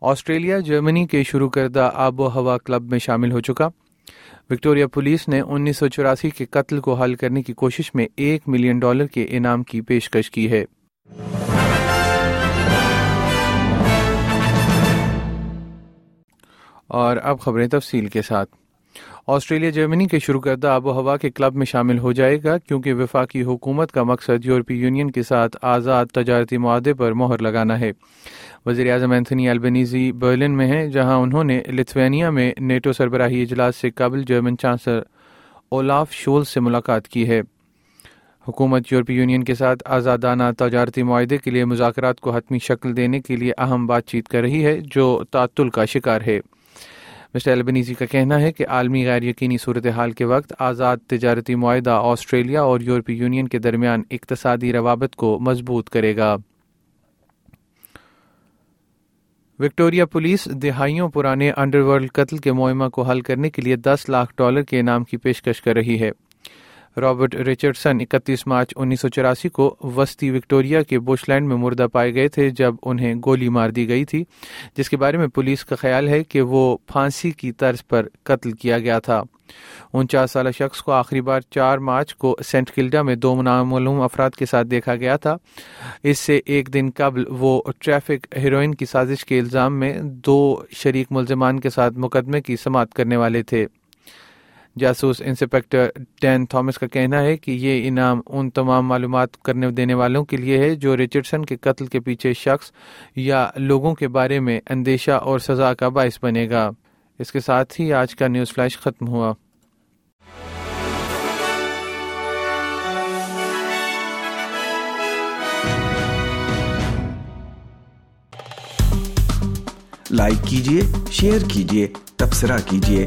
Australia, Germany کے شروع کردہ آب و ہوا کلب میں شامل ہو چکا۔ وکٹوریا پولیس نے انیس سو چوراسی کے قتل کو حل کرنے کی کوشش میں ایک ملین ڈالر کے انعام کی پیشکش کی ہے۔ اور اب خبریں تفصیل کے ساتھ۔ آسٹریلیا جرمنی کے شروع کردہ آب و ہوا کے کلب میں شامل ہو جائے گا کیونکہ وفاقی حکومت کا مقصد یورپی یونین کے ساتھ آزاد تجارتی معاہدے پر مہر لگانا ہے۔ وزیر اعظم اینتھنی البنیزی برلن میں ہیں، جہاں انہوں نے لتھوینیا میں نیٹو سربراہی اجلاس سے قبل جرمن چانسلر اولاف شول سے ملاقات کی ہے۔ حکومت یورپی یونین کے ساتھ آزادانہ تجارتی معاہدے کے لیے مذاکرات کو حتمی شکل دینے کے لیے اہم بات چیت کر رہی ہے، جو تعطل کا شکار ہے۔ مسٹر البنیزی کا کہنا ہے کہ عالمی غیر یقینی صورتحال کے وقت آزاد تجارتی معاہدہ آسٹریلیا اور یورپی یونین کے درمیان اقتصادی روابط کو مضبوط کرے گا۔ وکٹوریا پولیس دہائیوں پرانے انڈر ورلڈ قتل کے معمہ کو حل کرنے کے لیے دس لاکھ ڈالر کے انعام کی پیشکش کر رہی ہے۔ رابرٹ ریچرڈسن اکتیس مارچ انیس سو چوراسی کو وسطی وکٹوریا کے بش لینڈ میں مردہ پائے گئے تھے جب انہیں گولی مار دی گئی تھی، جس کے بارے میں پولیس کا خیال ہے کہ وہ پھانسی کی طرز پر قتل کیا گیا تھا۔ انچاس سالہ شخص کو آخری بار چار مارچ کو سینٹ کلڈا میں دو نامعلوم افراد کے ساتھ دیکھا گیا تھا۔ اس سے ایک دن قبل وہ ٹریفک ہیروئن کی سازش کے الزام میں دو شریک ملزمان کے ساتھ مقدمے کی سماعت کرنے والے تھے۔ جاسوس انسپیکٹر ڈین تھامس کا کہنا ہے کہ یہ انعام ان تمام معلومات کرنے دینے والوں کے لیے ہے جو ریچرڈسن کے قتل کے پیچھے شخص یا لوگوں کے بارے میں اندیشہ اور سزا کا باعث بنے گا۔ اس کے ساتھ ہی آج کا نیوز فلیش ختم ہوا۔ لائک کیجیے شیئر کیجیے تبصرہ کیجیے